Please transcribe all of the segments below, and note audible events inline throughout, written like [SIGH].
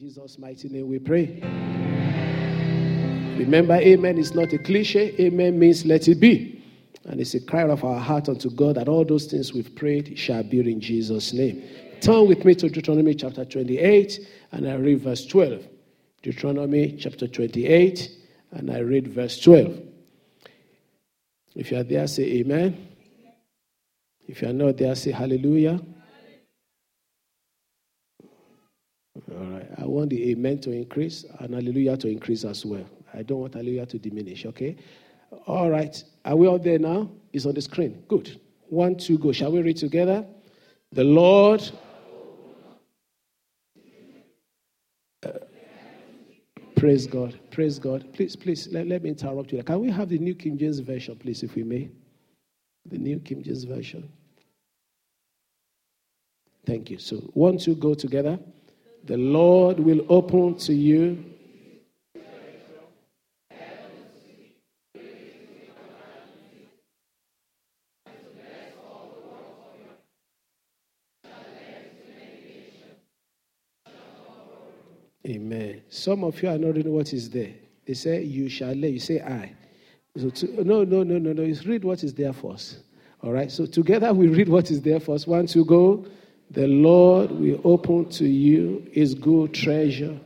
Jesus' mighty name we pray. Remember, amen is not a cliche. Amen means let it be. And it's a cry of our heart unto God that all those things we've prayed shall be in Jesus' name. Turn with me to Deuteronomy chapter 28, and I read verse 12. Deuteronomy chapter 28, and I read verse 12. If you are there, say amen. If you are not there, say hallelujah. All right. I want the amen to increase and hallelujah to increase as well. I don't want hallelujah to diminish, okay? All right. Are we all there now? It's on the screen. Good. One, two, go. Shall we read together? The Lord. Uh, praise God. Praise God. Please, please, let, let me interrupt you. Can we have the New King James Version, please, if we may? The New King James Version. Thank you. So, one, two, go together. The Lord will open to you Amen. Some of you are not reading what is there. They say, You shall lay. You say, I. So to, no, no, no, no, no. Just read what is there first. All right. So together we read what is there first. One, two, go. The Lord will open to you his good treasure,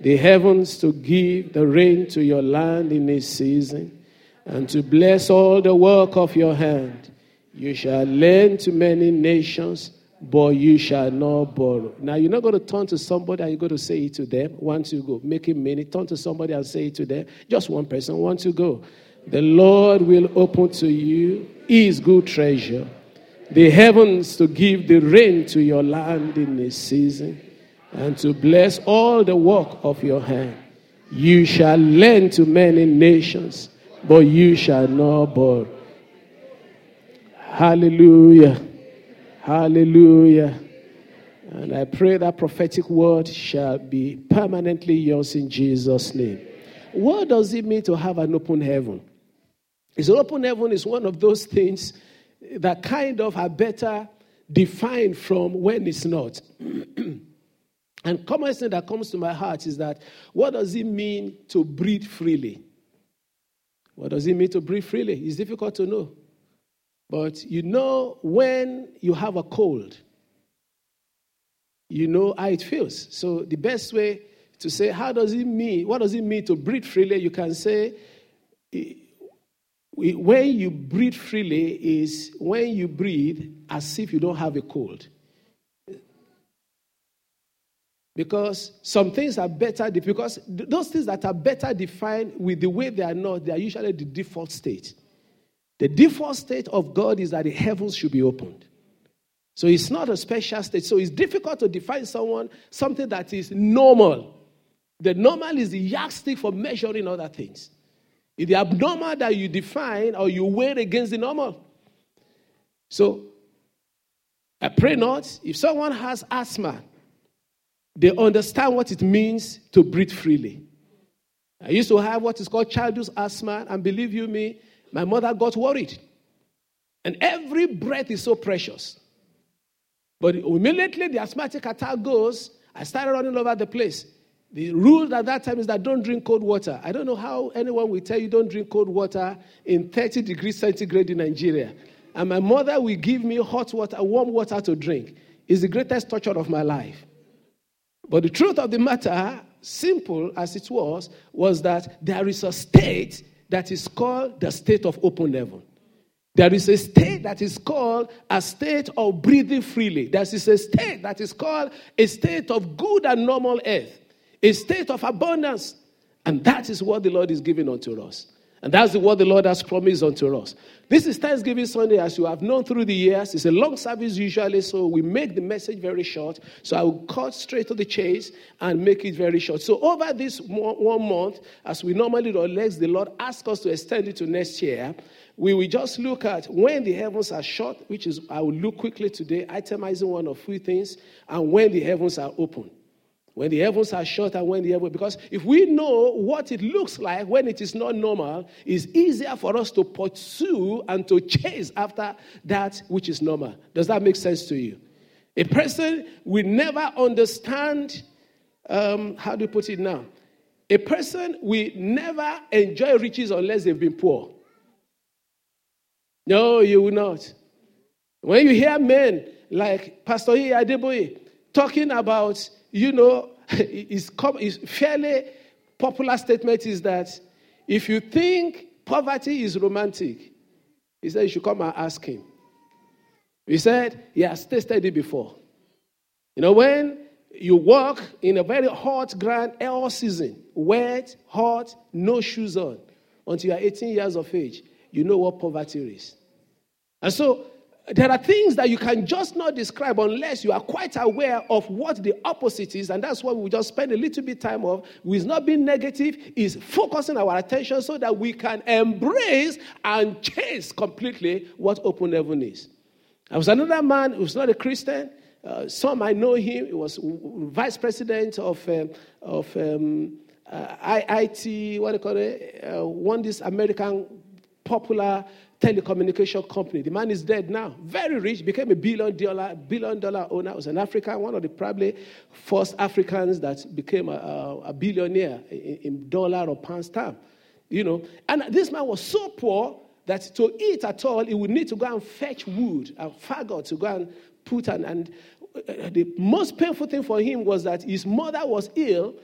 the heavens to give the rain to your land in its season, and to bless all the work of your hand. You shall lend to many nations, but you shall not borrow. Now, you're not going to turn to somebody and you're going to say it to them. Once you go, make it many. Turn to somebody and say it to them. Just one person. Once you go, the Lord will open to you his good treasure the heavens to give the rain to your land in this season and to bless all the work of your hand. You shall lend to many nations, but you shall not borrow. Hallelujah. Hallelujah. And I pray that prophetic word shall be permanently yours in Jesus' name. What does it mean to have an open heaven? Is an open heaven is one of those things that kind of are better defined from when it's not. [CLEARS THROAT] and common thing that comes to my heart is that what does it mean to breathe freely? What does it mean to breathe freely? It's difficult to know. But you know when you have a cold, you know how it feels. So the best way to say how does it mean, what does it mean to breathe freely, you can say when you breathe freely is when you breathe as if you don't have a cold. Because some things are better, because those things that are better defined with the way they are not, they are usually the default state. The default state of God is that the heavens should be opened. So it's not a special state. So it's difficult to define someone, something that is normal. The normal is the yardstick for measuring other things. It's the abnormal that you define or you weigh against the normal. So, I pray not. If someone has asthma, they understand what it means to breathe freely. I used to have what is called childhood asthma, and believe you me, my mother got worried. And every breath is so precious. But immediately the asthmatic attack goes, I started running over the place. The rule at that time is that don't drink cold water. I don't know how anyone will tell you don't drink cold water in 30 degrees centigrade in Nigeria. And my mother will give me hot water, warm water to drink. It's the greatest torture of my life. But the truth of the matter, simple as it was, was that there is a state that is called the state of open heaven. There is a state that is called a state of breathing freely. There is a state that is called a state of good and normal earth a state of abundance. And that is what the Lord is giving unto us. And that's what the Lord has promised unto us. This is Thanksgiving Sunday, as you have known through the years. It's a long service usually, so we make the message very short. So I will cut straight to the chase and make it very short. So over this one month, as we normally do, unless the Lord asks us to extend it to next year, we will just look at when the heavens are shut, which is I will look quickly today, itemizing one of few things, and when the heavens are open. When the heavens are shut and when the heavens, because if we know what it looks like when it is not normal, it's easier for us to pursue and to chase after that which is normal. Does that make sense to you? A person will never understand um, how do you put it now? A person will never enjoy riches unless they've been poor. No, you will not. When you hear men like Pastor E. Adeboye talking about, you know, [LAUGHS] his, his fairly popular statement is that if you think poverty is romantic, he said you should come and ask him. He said he has tasted it before. You know, when you walk in a very hot ground all season, wet, hot, no shoes on, until you are 18 years of age, you know what poverty is. And so there are things that you can just not describe unless you are quite aware of what the opposite is. And that's what we just spend a little bit time of. With not being negative, is focusing our attention so that we can embrace and chase completely what open heaven is. There was another man who was not a Christian. Uh, some I know him. He was vice president of, um, of um, uh, ITT, what do you call it? Uh, one this American popular telecommunication company. The man is dead now. Very rich, became a billion dollar, billion dollar owner. Was an African, one of the probably first Africans that became a, a, a billionaire in, in, dollar or pounds time. You know, and this man was so poor that to eat at all, he would need to go and fetch wood and faggot to go and put an. And uh, the most painful thing for him was that his mother was ill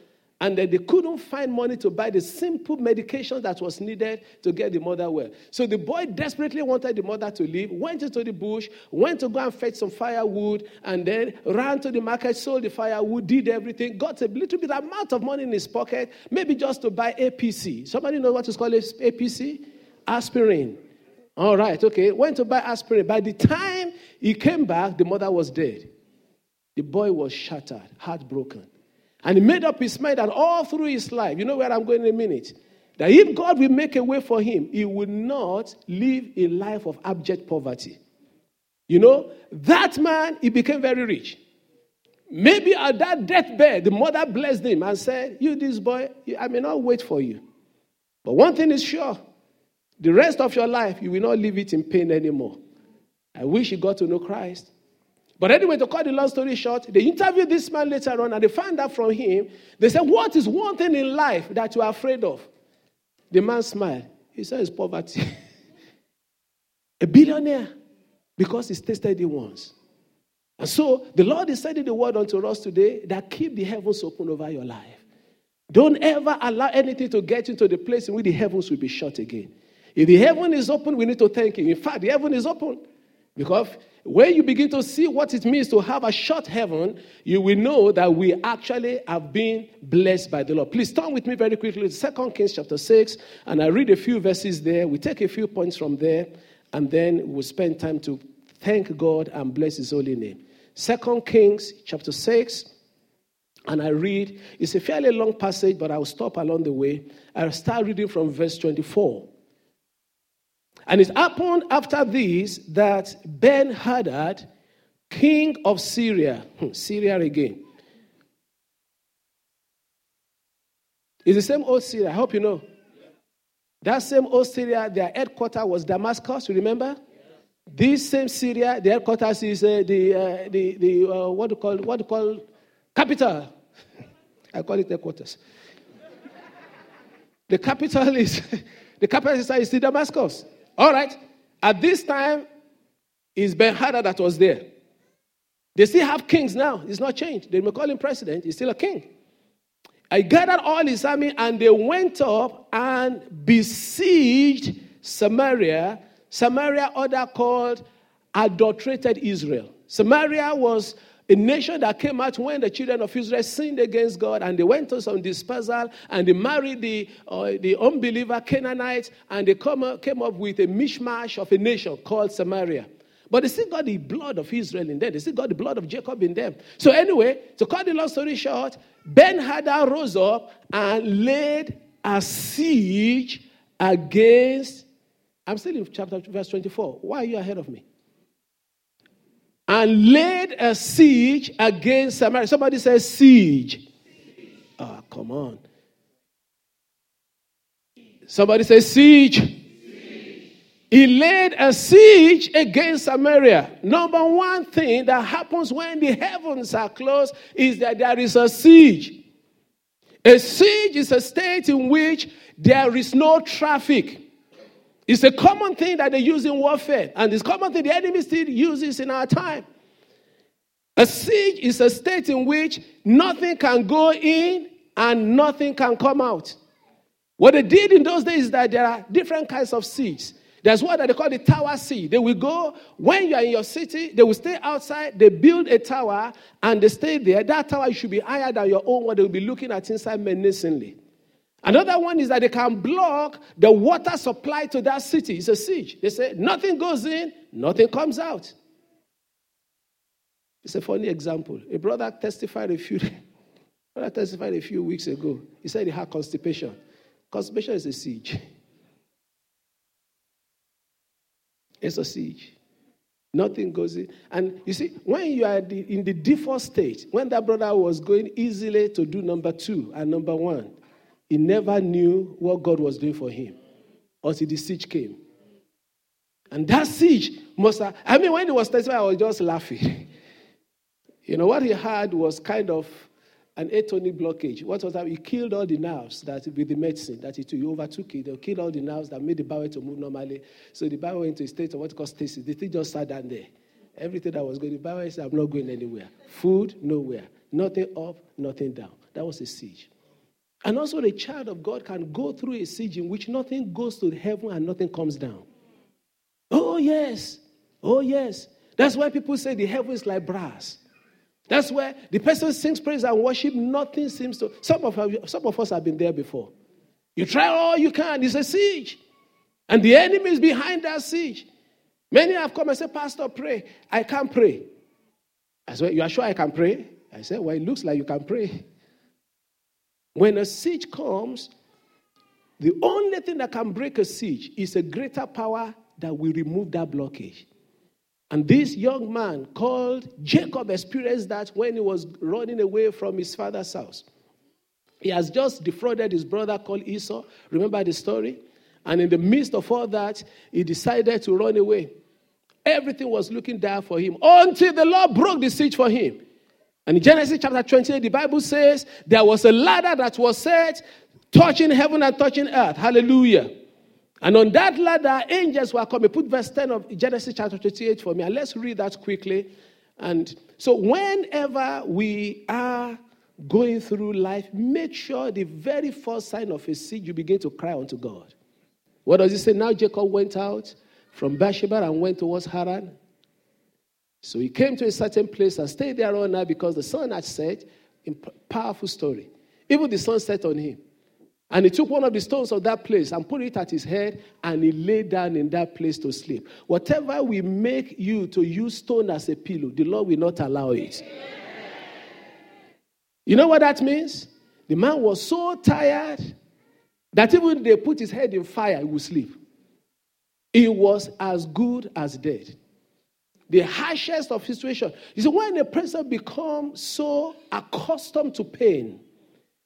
and they couldn't find money to buy the simple medication that was needed to get the mother well. So the boy desperately wanted the mother to leave, went into the bush, went to go and fetch some firewood, and then ran to the market, sold the firewood, did everything, got a little bit amount of money in his pocket, maybe just to buy APC. Somebody know what is called APC? Aspirin. All right, okay. Went to buy aspirin. By the time he came back, the mother was dead. The boy was shattered, heartbroken. And he made up his mind that all through his life, you know where I'm going in a minute, that if God will make a way for him, he will not live a life of abject poverty. You know, that man, he became very rich. Maybe at that deathbed, the mother blessed him and said, You, this boy, I may not wait for you. But one thing is sure the rest of your life, you will not live it in pain anymore. I wish you got to know Christ. But anyway, to cut the long story short, they interviewed this man later on and they found out from him. They said, What is one thing in life that you are afraid of? The man smiled. He said, It's poverty. [LAUGHS] a billionaire because he's tasted it once. And so the Lord is sending the word unto us today that keep the heavens open over your life. Don't ever allow anything to get into the place in which the heavens will be shut again. If the heaven is open, we need to thank Him. In fact, the heaven is open because when you begin to see what it means to have a shut heaven, you will know that we actually have been blessed by the Lord. Please turn with me very quickly to 2 Kings chapter 6, and I read a few verses there. We take a few points from there, and then we'll spend time to thank God and bless His holy name. 2 Kings chapter 6, and I read, it's a fairly long passage, but I'll stop along the way. I'll start reading from verse 24. And it happened after this that Ben Hadad, king of Syria, [LAUGHS] Syria again, It's the same old Syria. I hope you know. That same old Syria, their headquarters was Damascus. You remember? This same Syria, the headquarters is uh, the uh, the the uh, what do you call what do you call capital. [LAUGHS] I call it headquarters. the capital is [LAUGHS] the capital is still Damascus. All right. At this time, it's Ben Hadad that was there. They still have kings now. It's not changed. They may call him president. He's still a king. I gathered all his army and they went up and besieged Samaria. Samaria, other called adulterated Israel. Samaria was a nation that came out when the children of Israel sinned against God and they went to some dispersal and they married the, uh, the unbeliever Canaanites and they come up, came up with a mishmash of a nation called Samaria. But they still got the blood of Israel in them. They still got the blood of Jacob in them. So, anyway, to cut the long story short, Ben Hadad rose up and laid a siege against. I'm still in chapter verse 24. Why are you ahead of me? And laid a siege against Samaria. Somebody says siege. Ah, oh, come on. Somebody says siege. siege. He laid a siege against Samaria. Number one thing that happens when the heavens are closed is that there is a siege. A siege is a state in which there is no traffic. It's a common thing that they use in warfare, and it's common thing the enemy still uses in our time. A siege is a state in which nothing can go in and nothing can come out. What they did in those days is that there are different kinds of sieges. There's what they call the tower siege. They will go, when you are in your city, they will stay outside, they build a tower, and they stay there. That tower should be higher than your own one. They will be looking at inside menacingly. Another one is that they can block the water supply to that city. It's a siege. They say nothing goes in, nothing comes out. It's a funny example. A brother testified a few, [LAUGHS] brother testified a few weeks ago. He said he had constipation. Constipation is a siege. It's a siege. Nothing goes in. And you see, when you are in the default state, when that brother was going easily to do number two and number one, he never knew what God was doing for him until the siege came. And that siege must have, I mean, when he was testifying, I was just laughing. [LAUGHS] you know, what he had was kind of an atonic blockage. What was that? He killed all the nerves that with the medicine that he took. He overtook it. They killed all the nerves that made the bowel to move normally. So the bowel went to a state of what called stasis. The thing just sat down there. Everything that was going, the bowel said, I'm not going anywhere. Food, nowhere. Nothing up, nothing down. That was a siege. And also, the child of God can go through a siege in which nothing goes to heaven and nothing comes down. Oh, yes. Oh, yes. That's why people say the heaven is like brass. That's where the person sings praise and worship, nothing seems to. Some of, some of us have been there before. You try all you can, it's a siege. And the enemy is behind that siege. Many have come and said, Pastor, pray. I can't pray. I said, You are sure I can pray? I said, Well, it looks like you can pray. When a siege comes, the only thing that can break a siege is a greater power that will remove that blockage. And this young man called Jacob experienced that when he was running away from his father's house. He has just defrauded his brother called Esau. Remember the story? And in the midst of all that, he decided to run away. Everything was looking down for him until the Lord broke the siege for him. And in Genesis chapter 28, the Bible says there was a ladder that was set, touching heaven and touching earth. Hallelujah. And on that ladder, angels were coming. Put verse 10 of Genesis chapter 28 for me, and let's read that quickly. And so, whenever we are going through life, make sure the very first sign of a seed, you begin to cry unto God. What does it say? Now Jacob went out from Beersheba and went towards Haran. So he came to a certain place and stayed there all night because the sun had set. Powerful story. Even the sun set on him. And he took one of the stones of that place and put it at his head, and he lay down in that place to sleep. Whatever we make you to use stone as a pillow, the Lord will not allow it. You know what that means? The man was so tired that even they put his head in fire, he would sleep. He was as good as dead. The harshest of situation. You see, when a person becomes so accustomed to pain,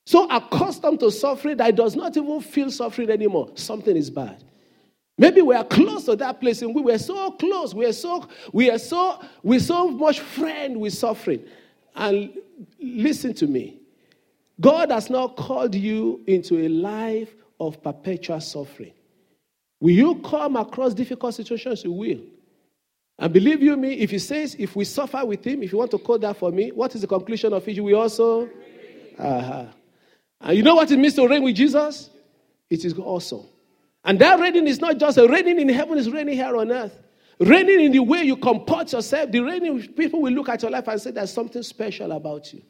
so accustomed to suffering that it does not even feel suffering anymore. Something is bad. Maybe we are close to that place and we were so close. We are so, we are so, we're so much friend with suffering. And listen to me. God has not called you into a life of perpetual suffering. Will you come across difficult situations? You will. And believe you me, if he says, if we suffer with him, if you want to quote that for me, what is the conclusion of it? We also. Uh-huh. And you know what it means to reign with Jesus? It is also. And that reigning is not just a reigning in heaven, it's reigning here on earth. Reigning in the way you comport yourself, the reigning people will look at your life and say there's something special about you.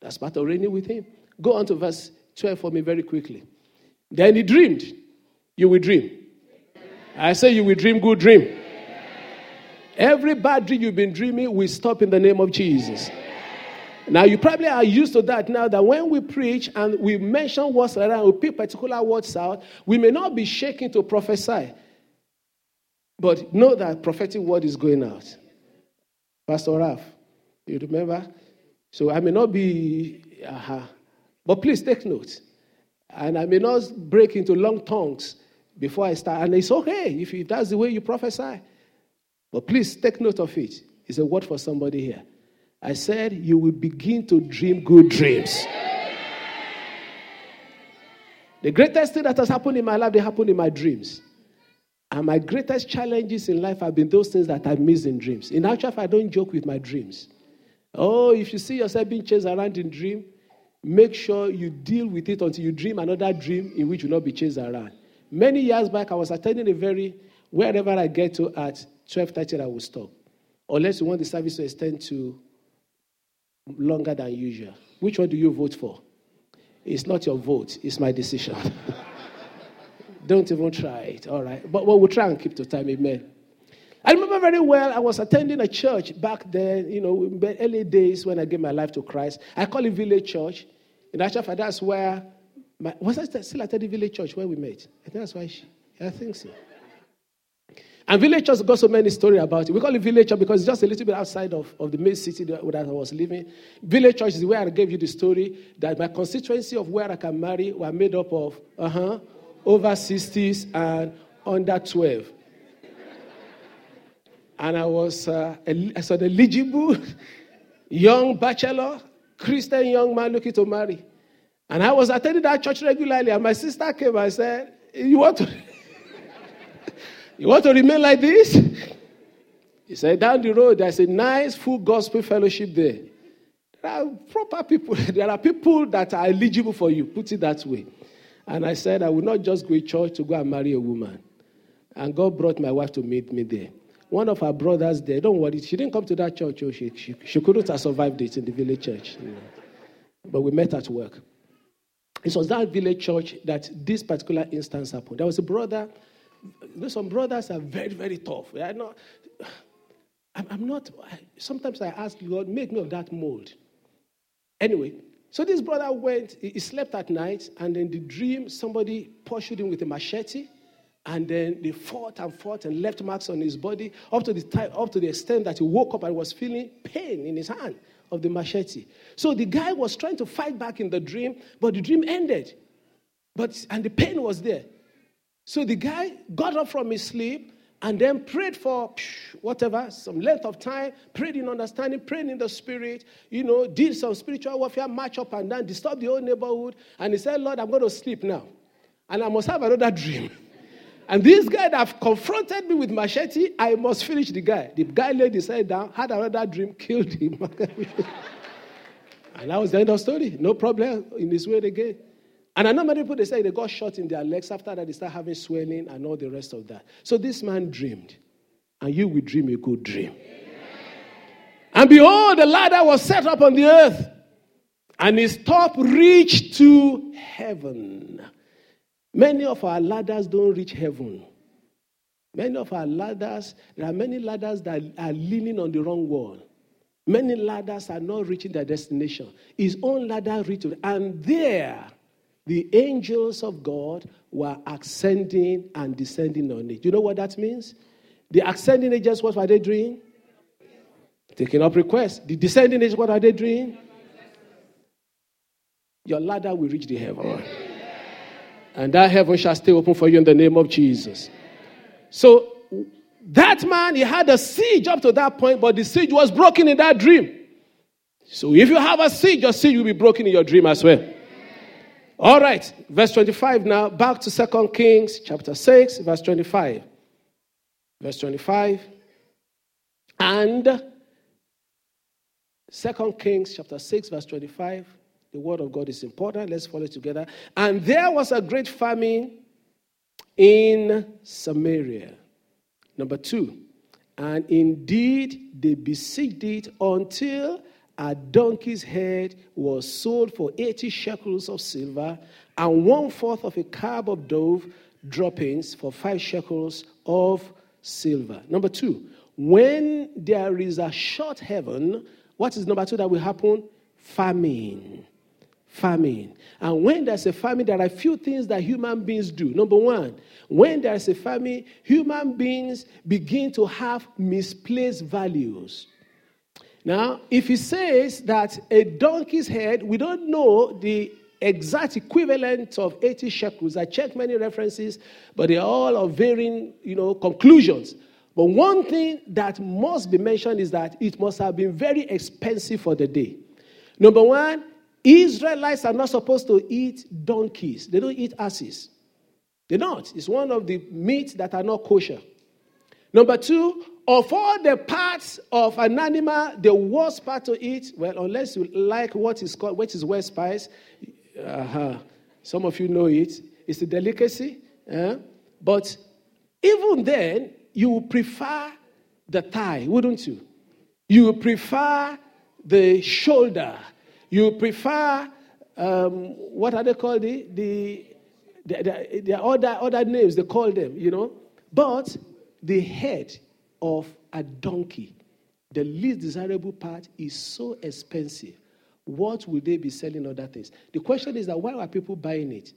That's part of reigning with him. Go on to verse 12 for me very quickly. Then he dreamed. You will dream. I say you will dream good dream. Every bad dream you've been dreaming will stop in the name of Jesus. Now, you probably are used to that now that when we preach and we mention words around, we pick particular words out, we may not be shaking to prophesy. But know that prophetic word is going out. Pastor Ralph, you remember? So I may not be, uh-huh. but please take note. And I may not break into long tongues before I start. And it's okay if that's the way you prophesy. But please take note of it. It's a word for somebody here. I said, You will begin to dream good dreams. The greatest thing that has happened in my life, they happened in my dreams. And my greatest challenges in life have been those things that I miss in dreams. In actual fact, I don't joke with my dreams. Oh, if you see yourself being chased around in dream, make sure you deal with it until you dream another dream in which you will not be chased around. Many years back, I was attending a very, wherever I get to at 12.30, I will stop. Unless you want the service to extend to longer than usual. Which one do you vote for? It's not your vote, it's my decision. [LAUGHS] Don't even try it, all right? But we'll try and keep to time, amen. I remember very well, I was attending a church back then, you know, in the early days when I gave my life to Christ. I call it Village Church. In actual fact, that's where, my, was I still at the Village Church where we met? I think that's why she, I think so. And Village Church got so many stories about it. We call it Village Church because it's just a little bit outside of, of the main city that, that I was living. Village Church is where I gave you the story that my constituency of where I can marry were made up of, uh-huh, over 60s and under 12 and I was uh, an eligible [LAUGHS] young bachelor, Christian young man looking to marry. And I was attending that church regularly, and my sister came and said, You want to, [LAUGHS] you want to remain like this? He said, Down the road, there's a nice full gospel fellowship there. There are proper people, [LAUGHS] there are people that are eligible for you, put it that way. And I said, I will not just go to church to go and marry a woman. And God brought my wife to meet me there. One of her brothers there, don't worry, she didn't come to that church. Oh, she, she, she couldn't have survived it in the village church. You know. But we met at work. It was that village church that this particular instance happened. There was a brother. Some brothers are very, very tough. I know, I'm, I'm not, sometimes I ask God, make me of that mold. Anyway, so this brother went, he slept at night, and in the dream, somebody pursued him with a machete and then they fought and fought and left marks on his body up to the time, up to the extent that he woke up and was feeling pain in his hand of the machete. So the guy was trying to fight back in the dream, but the dream ended. But and the pain was there. So the guy got up from his sleep and then prayed for whatever, some length of time, prayed in understanding, prayed in the spirit, you know, did some spiritual warfare, march up and down, disturbed the whole neighborhood. And he said, Lord, I'm going to sleep now. And I must have another dream. [LAUGHS] And this guy that confronted me with machete, I must finish the guy. The guy laid his head down, had another dream, killed him. [LAUGHS] and that was the end of the story. No problem in this way again. And I know many people they say they got shot in their legs. After that, they start having swelling and all the rest of that. So this man dreamed, and you will dream a good dream. And behold, the ladder was set up on the earth, and its top reached to heaven. Many of our ladders don't reach heaven. Many of our ladders, there are many ladders that are leaning on the wrong wall. Many ladders are not reaching their destination. His own ladder reached, and there the angels of God were ascending and descending on it. You know what that means? The ascending angels, what were they doing? Taking up requests. The descending angels, what are they doing? Your ladder will reach the heaven. And that heaven shall stay open for you in the name of Jesus. So that man, he had a siege up to that point, but the siege was broken in that dream. So if you have a siege, your siege will be broken in your dream as well. All right, verse 25 now, back to Second Kings chapter 6, verse 25. Verse 25. And Second Kings chapter 6, verse 25. The word of God is important. Let's follow it together. And there was a great famine in Samaria. Number two, and indeed they besieged it until a donkey's head was sold for 80 shekels of silver and one fourth of a cab of dove droppings for five shekels of silver. Number two, when there is a short heaven, what is number two that will happen? Famine famine. And when there's a famine, there are a few things that human beings do. Number one, when there's a famine, human beings begin to have misplaced values. Now, if he says that a donkey's head, we don't know the exact equivalent of 80 shekels. I checked many references, but they are all of varying, you know, conclusions. But one thing that must be mentioned is that it must have been very expensive for the day. Number one, Israelites are not supposed to eat donkeys. They don't eat asses. They don't. It's one of the meats that are not kosher. Number two, of all the parts of an animal, the worst part to eat, well, unless you like what is called, what is west spice, uh-huh. some of you know it, it's a delicacy. Uh, but even then, you prefer the thigh, wouldn't you? You prefer the shoulder. You prefer, um, what are they called? The, the, the, the, the other, other names, they call them, you know. But the head of a donkey, the least desirable part, is so expensive. What will they be selling other things? The question is that why are people buying it?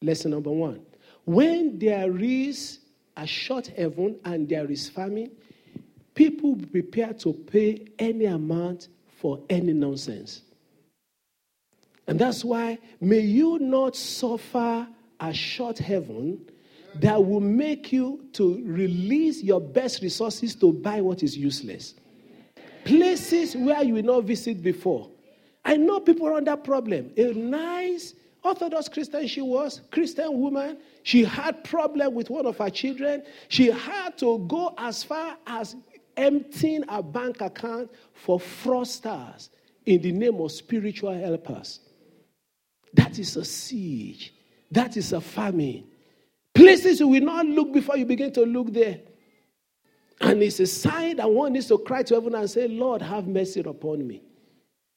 Lesson number one. When there is a short heaven and there is famine, people be to pay any amount for any nonsense. And that's why may you not suffer a short heaven that will make you to release your best resources to buy what is useless. Places where you will not visit before. I know people around that problem. A nice Orthodox Christian she was, Christian woman. She had problem with one of her children. She had to go as far as emptying her bank account for fraudsters in the name of spiritual helpers. That is a siege. That is a famine. Places you will not look before you begin to look there. And it's a sign that one needs to cry to heaven and say, Lord, have mercy upon me.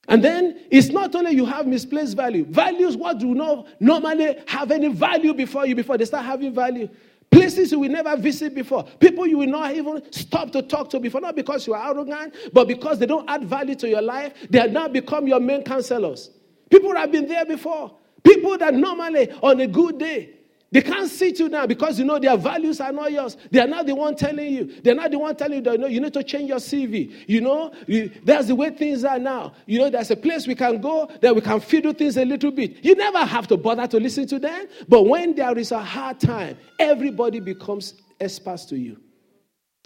And then it's not only you have misplaced value, values what do not normally have any value before you, before they start having value. Places you will never visit before. People you will not even stop to talk to before, not because you are arrogant, but because they don't add value to your life. They have now become your main counselors. People have been there before. People that normally on a good day they can't sit you now because you know their values are not yours. They are not the one telling you. They're not the one telling you that you, know, you need to change your CV. You know, you, that's the way things are now. You know, there's a place we can go that we can fiddle things a little bit. You never have to bother to listen to them. But when there is a hard time, everybody becomes experts to you.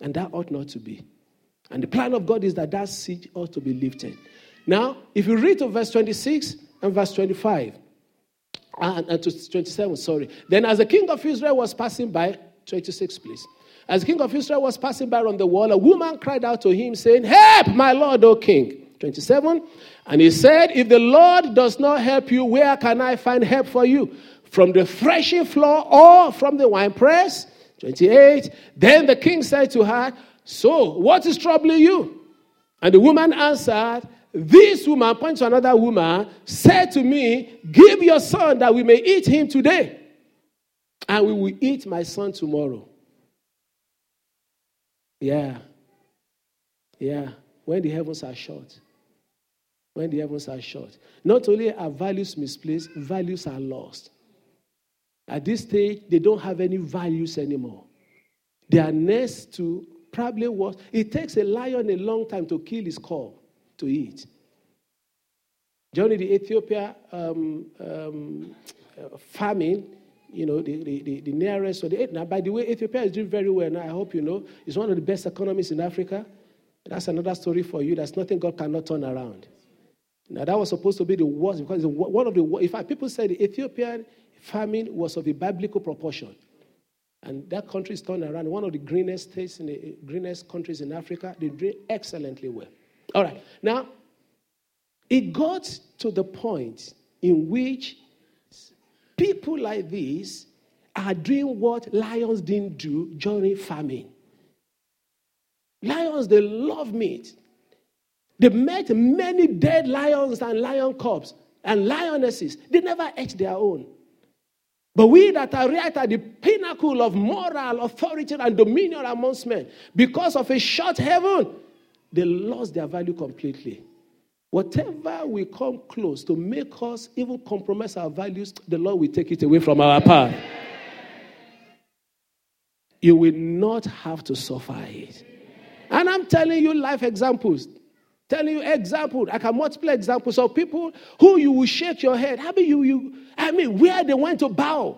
And that ought not to be. And the plan of God is that that siege ought to be lifted. Now, if you read to verse 26 and verse 25, and, and to 27, sorry. Then, as the king of Israel was passing by, 26, please. As the king of Israel was passing by on the wall, a woman cried out to him, saying, Help, my lord, O king. 27. And he said, If the Lord does not help you, where can I find help for you? From the threshing floor or from the winepress? 28. Then the king said to her, So, what is troubling you? And the woman answered, this woman, point to another woman, said to me, Give your son that we may eat him today, and we will eat my son tomorrow. Yeah. Yeah. When the heavens are shut. When the heavens are shut. Not only are values misplaced, values are lost. At this stage, they don't have any values anymore. They are next to probably what it takes a lion a long time to kill his cub to eat. During the Ethiopia um, um, uh, famine, you know, the, the, the, nearest, or the, now, by the way, Ethiopia is doing very well now. I hope you know. It's one of the best economies in Africa. That's another story for you. That's nothing God cannot turn around. Now, that was supposed to be the worst because one of the, in fact, people said the Ethiopian famine was of a biblical proportion. And that country is turned around. One of the greenest states in the greenest countries in Africa. They do excellently well. All right. Now, it got to the point in which people like this are doing what lions didn't do during famine. Lions, they love meat. They met many dead lions and lion cubs and lionesses. They never ate their own. But we that are right at the pinnacle of moral authority and dominion amongst men, because of a short heaven, they lost their value completely. Whatever will come close to make us even compromise our values, the Lord will take it away from our path. You will not have to suffer it. And I'm telling you life examples. Telling you example. I can multiply examples of people who you will shake your head. How you, you I mean, where they went to bow.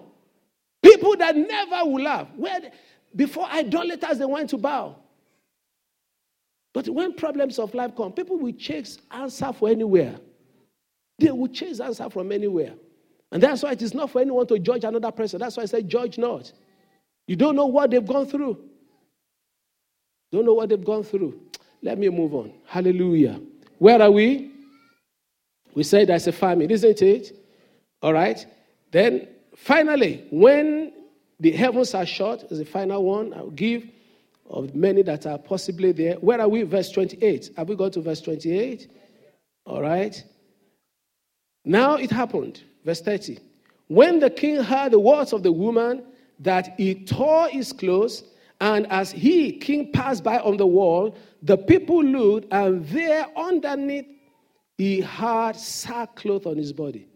People that never will laugh. Where they, before idolaters they went to bow. But when problems of life come, people will chase answer for anywhere. They will chase answer from anywhere. And that's why it is not for anyone to judge another person. That's why I said, judge not. You don't know what they've gone through. Don't know what they've gone through. Let me move on. Hallelujah. Where are we? We said there's a famine, isn't it? All right. Then finally, when the heavens are shut, is the final one I'll give of many that are possibly there. Where are we? Verse 28. Have we got to verse 28? All right. Now it happened. Verse 30. When the king heard the words of the woman, that he tore his clothes, and as he, king, passed by on the wall, the people looked, and there underneath he had sackcloth on his body.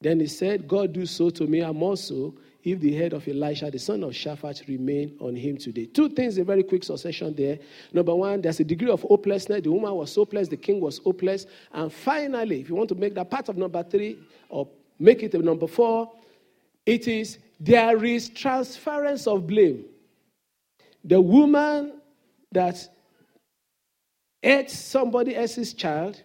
Then he said, God do so to me, and also if the head of Elisha, the son of Shaphat, remain on him today. Two things in very quick succession there. Number one, there's a degree of hopelessness. The woman was hopeless, the king was hopeless. And finally, if you want to make that part of number three or make it a number four, it is there is transference of blame. The woman that ate somebody else's child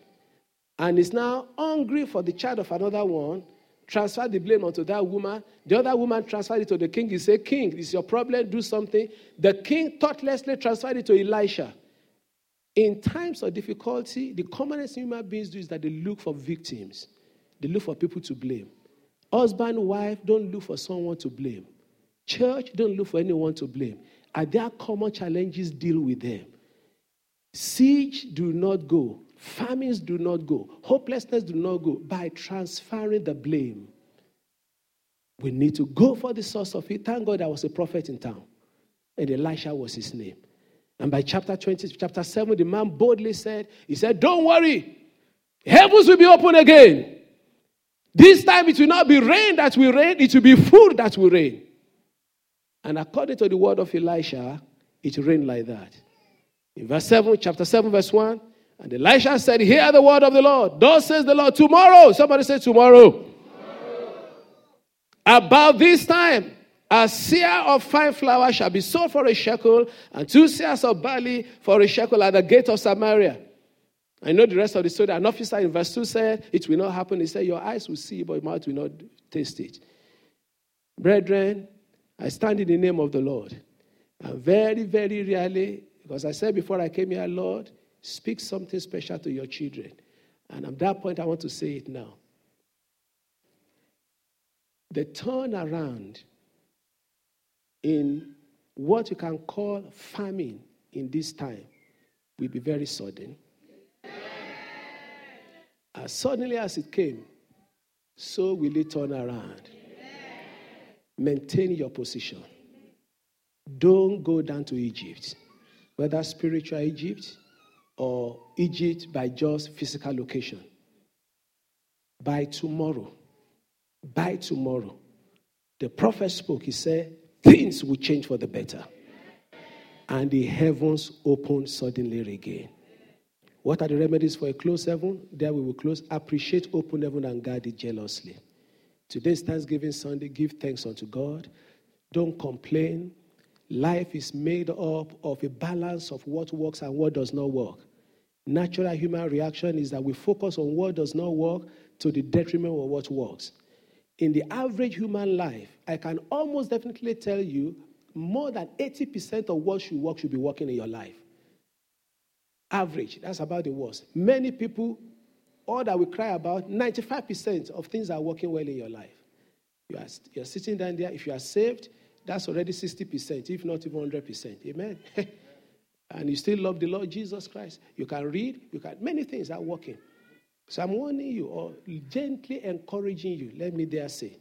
and is now hungry for the child of another one transferred the blame onto that woman. The other woman transferred it to the king. He said, King, this is your problem, do something. The king thoughtlessly transferred it to Elisha. In times of difficulty, the commonest human beings do is that they look for victims, they look for people to blame. Husband, wife, don't look for someone to blame. Church, don't look for anyone to blame. Are there common challenges? Deal with them. Siege, do not go. Famines do not go. Hopelessness do not go by transferring the blame. We need to go for the source of it. Thank God I was a prophet in town. And Elisha was his name. And by chapter 20, chapter 7, the man boldly said, He said, Don't worry, heavens will be open again. This time it will not be rain that will rain, it will be food that will rain. And according to the word of Elisha, it rained like that. In verse 7, chapter 7, verse 1, and Elisha said, Hear the word of the Lord. Thus says the Lord, tomorrow. Somebody say tomorrow. tomorrow. About this time, a seah of fine flour shall be sold for a shekel, and two seahs of barley for a shekel at the gate of Samaria. I know the rest of the story. An officer in verse 2 said, It will not happen. He said, Your eyes will see, but your mouth will not taste it. Brethren, I stand in the name of the Lord. And very, very rarely, because I said before I came here, Lord, Speak something special to your children. And at that point, I want to say it now. The turnaround in what you can call famine in this time will be very sudden. As suddenly as it came, so will it turn around. Maintain your position. Don't go down to Egypt, whether spiritual Egypt or Egypt by just physical location. By tomorrow, by tomorrow, the prophet spoke. He said, Things will change for the better. And the heavens open suddenly again. What are the remedies for a closed heaven? There we will close. Appreciate open heaven and guard it jealously. Today's Thanksgiving Sunday. Give thanks unto God. Don't complain. Life is made up of a balance of what works and what does not work natural human reaction is that we focus on what does not work to the detriment of what works. In the average human life, I can almost definitely tell you more than 80% of what should work should be working in your life. Average, that's about the worst. Many people, all that we cry about, 95% of things are working well in your life. You are, you're sitting down there, if you are saved, that's already 60%, if not even 100%. Amen. [LAUGHS] and you still love the Lord Jesus Christ, you can read, you can many things are working. So I'm warning you or gently encouraging you, let me dare say.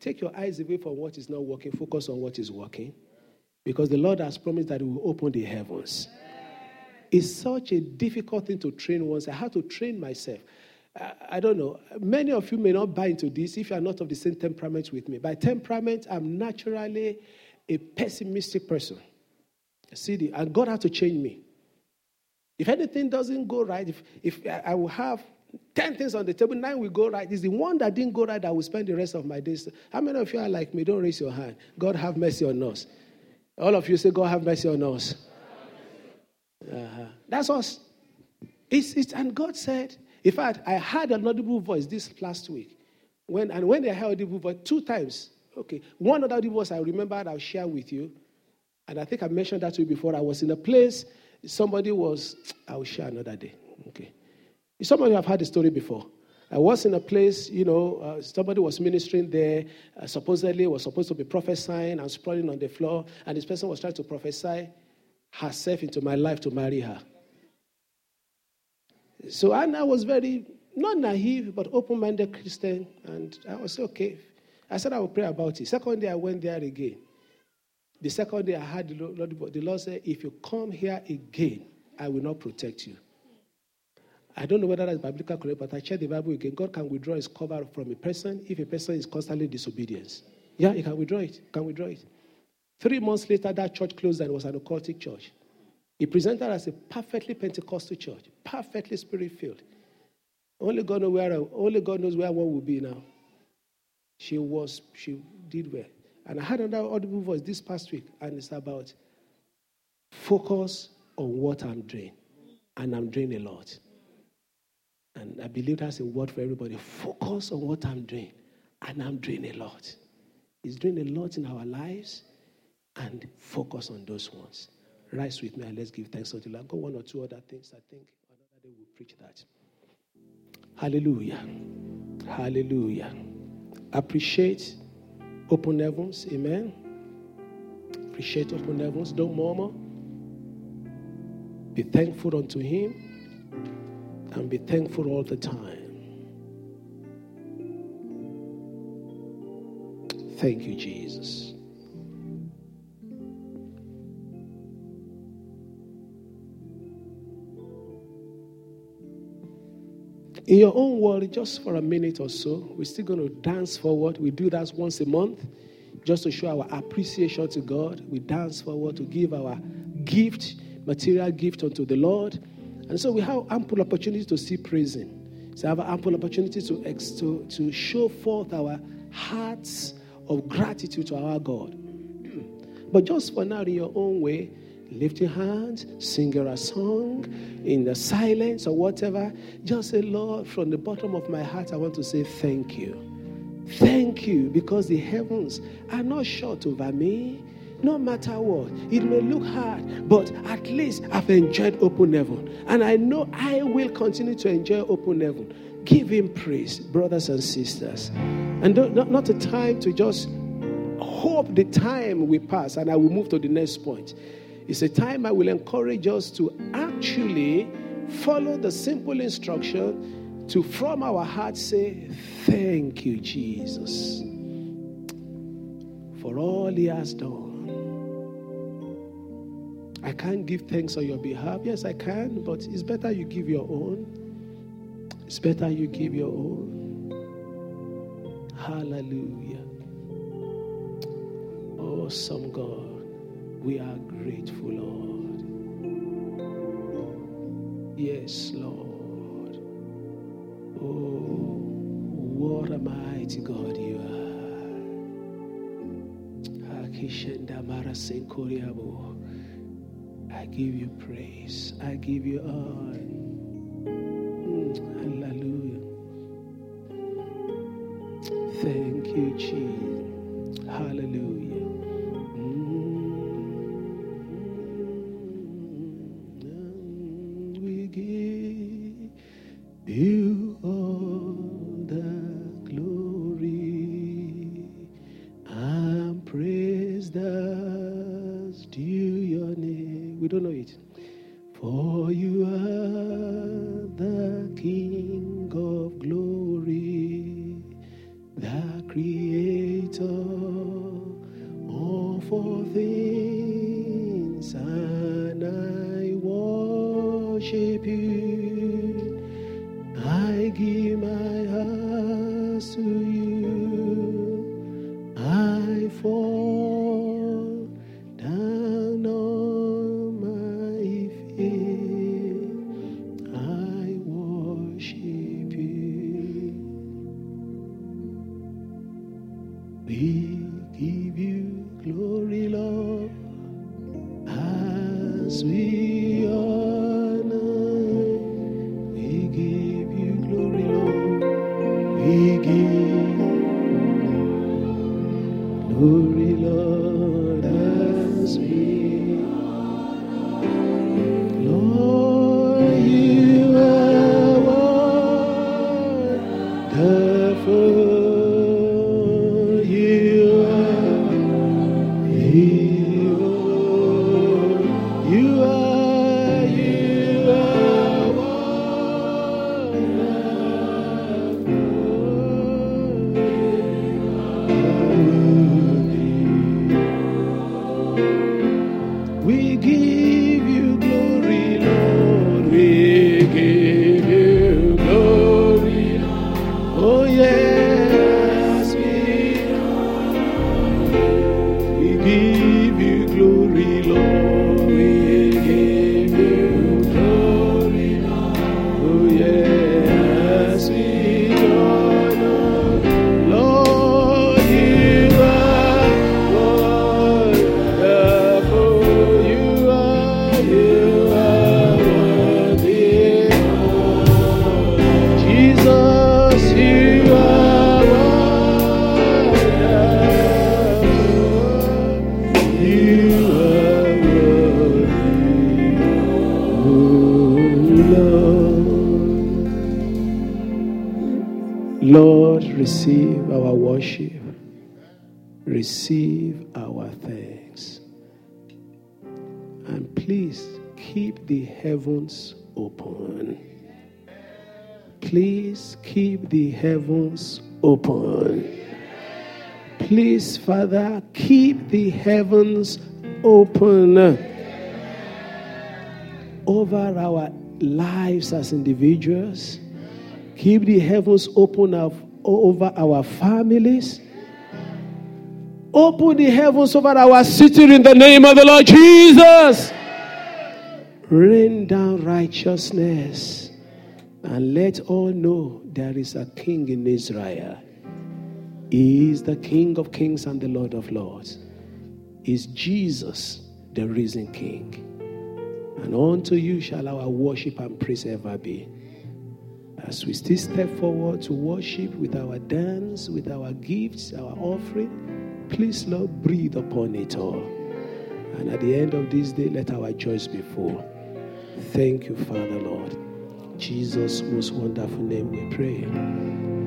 Take your eyes away from what is not working, focus on what is working. Because the Lord has promised that He will open the heavens. It's such a difficult thing to train once. I had to train myself. I, I don't know. Many of you may not buy into this if you are not of the same temperament with me. By temperament, I'm naturally a pessimistic person. The, and God had to change me. If anything doesn't go right, if, if I will have 10 things on the table, nine will go right. It's the one that didn't go right that will spend the rest of my days. How many of you are like me? Don't raise your hand. God have mercy on us. All of you say, God have mercy on us. Uh-huh. That's us. It's, it's, and God said, In fact, I had an audible voice this last week. When, and when I heard audible voice, two times, okay, one other audible voice I remembered I'll share with you. And I think I mentioned that to you before. I was in a place, somebody was, I'll share another day. Okay. Some of you have heard the story before. I was in a place, you know, uh, somebody was ministering there, uh, supposedly was supposed to be prophesying and sprawling on the floor, and this person was trying to prophesy herself into my life to marry her. So and I was very, not naive, but open minded Christian, and I was okay. I said I will pray about it. Second day, I went there again. The second day, I had the Lord, the Lord say, If you come here again, I will not protect you. I don't know whether that's biblical correct, but I checked the Bible again. God can withdraw his cover from a person if a person is constantly disobedience. Yeah, he can withdraw it. Can withdraw it. Three months later, that church closed and was an occultic church. It presented as a perfectly Pentecostal church, perfectly spirit filled. Only God knows where only God knows where one will be now. She was, she did well. And I had another audible voice this past week, and it's about focus on what I'm doing. And I'm doing a lot. And I believe that's a word for everybody. Focus on what I'm doing. And I'm doing a lot. He's doing a lot in our lives. And focus on those ones. Rise with me and let's give thanks unto the Lord. Go one or two other things. I think another day we'll preach that. Hallelujah. Hallelujah. Appreciate open heavens. Amen. Appreciate open heavens. Don't murmur. Be thankful unto Him and be thankful all the time. Thank you, Jesus. In your own world, just for a minute or so, we're still going to dance forward. We do that once a month just to show our appreciation to God. We dance forward to give our gift, material gift unto the Lord. And so we have ample opportunity to see praising. So have ample opportunity to, to, to show forth our hearts of gratitude to our God. [CLEARS THROAT] but just for now, in your own way, lift your hands, sing a song in the silence or whatever. Just say, Lord, from the bottom of my heart, I want to say thank you. Thank you because the heavens are not short over me. No matter what, it may look hard, but at least I've enjoyed open heaven. And I know I will continue to enjoy open heaven. Give him praise, brothers and sisters. And not, not a time to just hope the time will pass and I will move to the next point. It's a time I will encourage us to actually follow the simple instruction to, from our hearts, say, Thank you, Jesus, for all He has done. I can't give thanks on your behalf. Yes, I can, but it's better you give your own. It's better you give your own. Hallelujah. Awesome God, we are grateful, Lord. Yes, Lord. Oh, what a mighty God you are. I give you praise. I give you honor. Mm, hallelujah. Thank you, Jesus. Please keep the heavens open. Please keep the heavens open. Please, Father, keep the heavens open over our lives as individuals. Keep the heavens open over our families. Open the heavens over our city in the name of the Lord Jesus. Rain down righteousness and let all know there is a king in Israel. He is the King of kings and the Lord of lords. Is Jesus the risen King? And unto you shall our worship and praise ever be. As we still step forward to worship with our dance, with our gifts, our offering, please, Lord, breathe upon it all. And at the end of this day, let our joys be full. Thank you, Father, Lord. Jesus' most wonderful name we pray.